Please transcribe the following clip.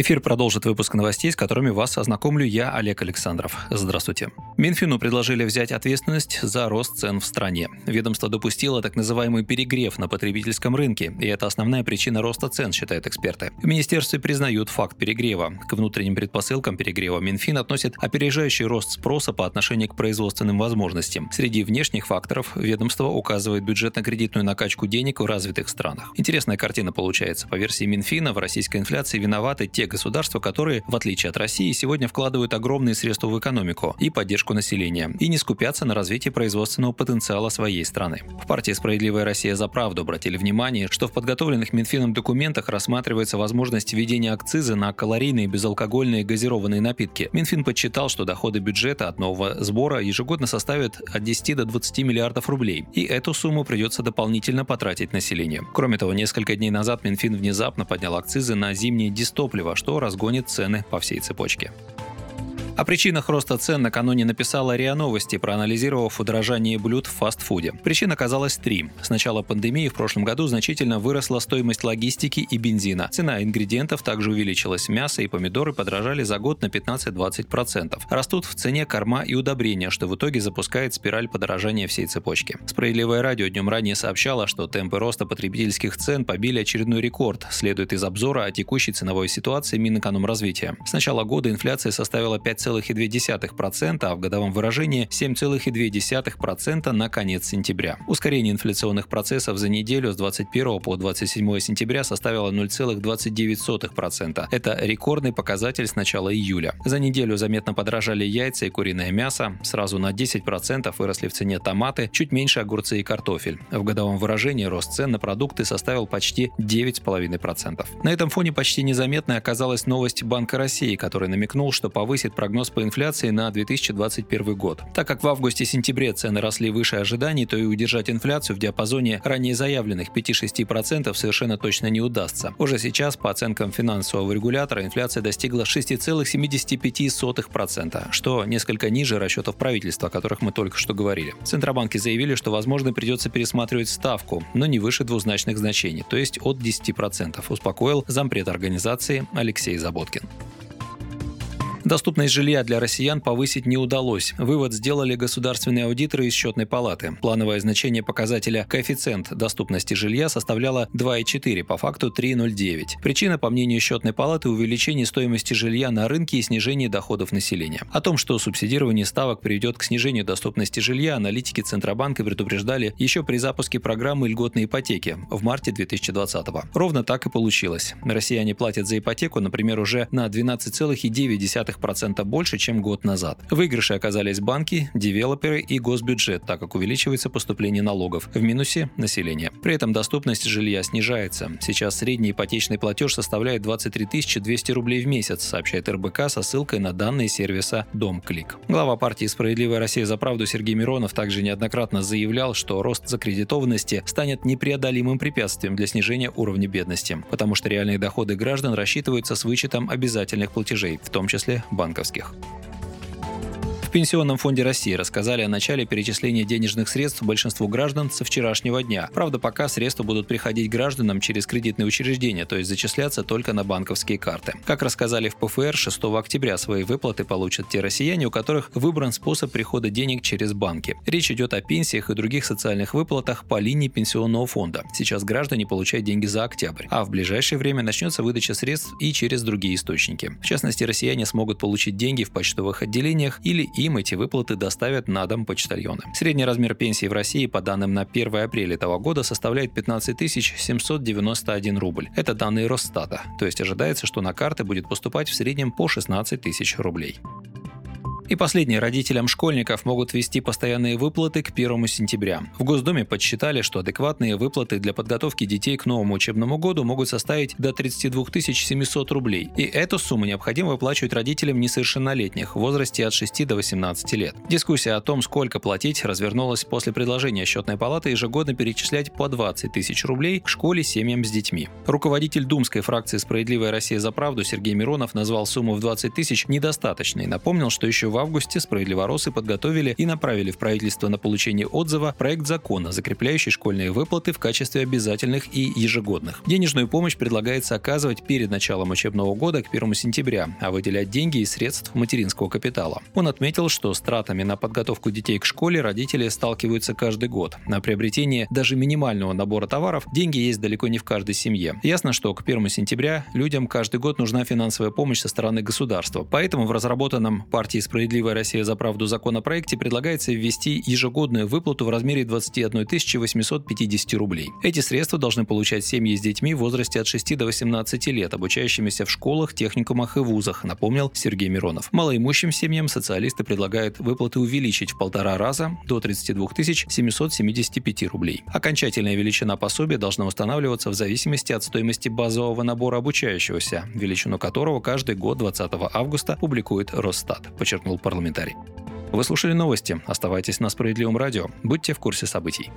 Эфир продолжит выпуск новостей, с которыми вас ознакомлю я, Олег Александров. Здравствуйте. Минфину предложили взять ответственность за рост цен в стране. Ведомство допустило так называемый перегрев на потребительском рынке, и это основная причина роста цен, считают эксперты. В министерстве признают факт перегрева. К внутренним предпосылкам перегрева Минфин относит опережающий рост спроса по отношению к производственным возможностям. Среди внешних факторов ведомство указывает бюджетно-кредитную накачку денег в развитых странах. Интересная картина получается. По версии Минфина, в российской инфляции виноваты те государства, которые, в отличие от России, сегодня вкладывают огромные средства в экономику и поддержку населения, и не скупятся на развитие производственного потенциала своей страны. В партии «Справедливая Россия за правду» обратили внимание, что в подготовленных Минфином документах рассматривается возможность введения акциза на калорийные безалкогольные газированные напитки. Минфин подсчитал, что доходы бюджета от нового сбора ежегодно составят от 10 до 20 миллиардов рублей, и эту сумму придется дополнительно потратить населению. Кроме того, несколько дней назад Минфин внезапно поднял акцизы на зимнее что разгонит цены по всей цепочке. О причинах роста цен накануне написала РИА Новости, проанализировав удорожание блюд в фастфуде. Причин оказалось три. С начала пандемии в прошлом году значительно выросла стоимость логистики и бензина. Цена ингредиентов также увеличилась. Мясо и помидоры подорожали за год на 15-20%. Растут в цене корма и удобрения, что в итоге запускает спираль подорожания всей цепочки. Справедливое радио днем ранее сообщало, что темпы роста потребительских цен побили очередной рекорд, следует из обзора о текущей ценовой ситуации Минэкономразвития. С начала года инфляция составила 5, 7,2%, а в годовом выражении 7,2% на конец сентября. Ускорение инфляционных процессов за неделю с 21 по 27 сентября составило 0,29%. Это рекордный показатель с начала июля. За неделю заметно подорожали яйца и куриное мясо, сразу на 10% выросли в цене томаты, чуть меньше огурцы и картофель. В годовом выражении рост цен на продукты составил почти 9,5%. На этом фоне почти незаметной оказалась новость Банка России, который намекнул, что повысит прогноз прогноз по инфляции на 2021 год. Так как в августе-сентябре цены росли выше ожиданий, то и удержать инфляцию в диапазоне ранее заявленных 5-6% совершенно точно не удастся. Уже сейчас, по оценкам финансового регулятора, инфляция достигла 6,75%, что несколько ниже расчетов правительства, о которых мы только что говорили. Центробанки заявили, что, возможно, придется пересматривать ставку, но не выше двузначных значений, то есть от 10%, успокоил зампред организации Алексей Заботкин. Доступность жилья для россиян повысить не удалось. Вывод сделали государственные аудиторы из счетной палаты. Плановое значение показателя коэффициент доступности жилья составляло 2,4, по факту 3,09. Причина, по мнению счетной палаты, увеличение стоимости жилья на рынке и снижение доходов населения. О том, что субсидирование ставок приведет к снижению доступности жилья, аналитики Центробанка предупреждали еще при запуске программы льготной ипотеки в марте 2020 -го. Ровно так и получилось. Россияне платят за ипотеку, например, уже на 12,9% 0,2% больше, чем год назад. Выигрыши оказались банки, девелоперы и госбюджет, так как увеличивается поступление налогов. В минусе – население. При этом доступность жилья снижается. Сейчас средний ипотечный платеж составляет 23 200 рублей в месяц, сообщает РБК со ссылкой на данные сервиса «Дом-клик». Глава партии «Справедливая Россия за правду» Сергей Миронов также неоднократно заявлял, что рост закредитованности станет непреодолимым препятствием для снижения уровня бедности, потому что реальные доходы граждан рассчитываются с вычетом обязательных платежей, в том числе банковских. В Пенсионном фонде России рассказали о начале перечисления денежных средств большинству граждан со вчерашнего дня. Правда, пока средства будут приходить гражданам через кредитные учреждения, то есть зачисляться только на банковские карты. Как рассказали в ПФР, 6 октября свои выплаты получат те россияне, у которых выбран способ прихода денег через банки. Речь идет о пенсиях и других социальных выплатах по линии Пенсионного фонда. Сейчас граждане получают деньги за октябрь, а в ближайшее время начнется выдача средств и через другие источники. В частности, россияне смогут получить деньги в почтовых отделениях или им эти выплаты доставят на дом почтальоны. Средний размер пенсии в России по данным на 1 апреля этого года составляет 15 791 рубль. Это данные Росстата, то есть ожидается, что на карты будет поступать в среднем по 16 тысяч рублей. И последнее, родителям школьников могут ввести постоянные выплаты к 1 сентября. В Госдуме подсчитали, что адекватные выплаты для подготовки детей к новому учебному году могут составить до 32 700 рублей. И эту сумму необходимо выплачивать родителям несовершеннолетних в возрасте от 6 до 18 лет. Дискуссия о том, сколько платить, развернулась после предложения счетной палаты ежегодно перечислять по 20 тысяч рублей к школе семьям с детьми. Руководитель думской фракции «Справедливая Россия за правду» Сергей Миронов назвал сумму в 20 тысяч недостаточной. Напомнил, что еще в августе справедливоросы подготовили и направили в правительство на получение отзыва проект закона, закрепляющий школьные выплаты в качестве обязательных и ежегодных. Денежную помощь предлагается оказывать перед началом учебного года к 1 сентября, а выделять деньги из средств материнского капитала. Он отметил, что с тратами на подготовку детей к школе родители сталкиваются каждый год. На приобретение даже минимального набора товаров деньги есть далеко не в каждой семье. Ясно, что к 1 сентября людям каждый год нужна финансовая помощь со стороны государства. Поэтому в разработанном партией «Справедливая Россия за правду» законопроекте предлагается ввести ежегодную выплату в размере 21 850 рублей. Эти средства должны получать семьи с детьми в возрасте от 6 до 18 лет, обучающимися в школах, техникумах и вузах, напомнил Сергей Миронов. Малоимущим семьям социалисты предлагают выплаты увеличить в полтора раза до 32 775 рублей. Окончательная величина пособия должна устанавливаться в зависимости от стоимости базового набора обучающегося, величину которого каждый год 20 августа публикует Росстат, подчеркнул парламентарий. Вы слушали новости. Оставайтесь на Справедливом радио. Будьте в курсе событий.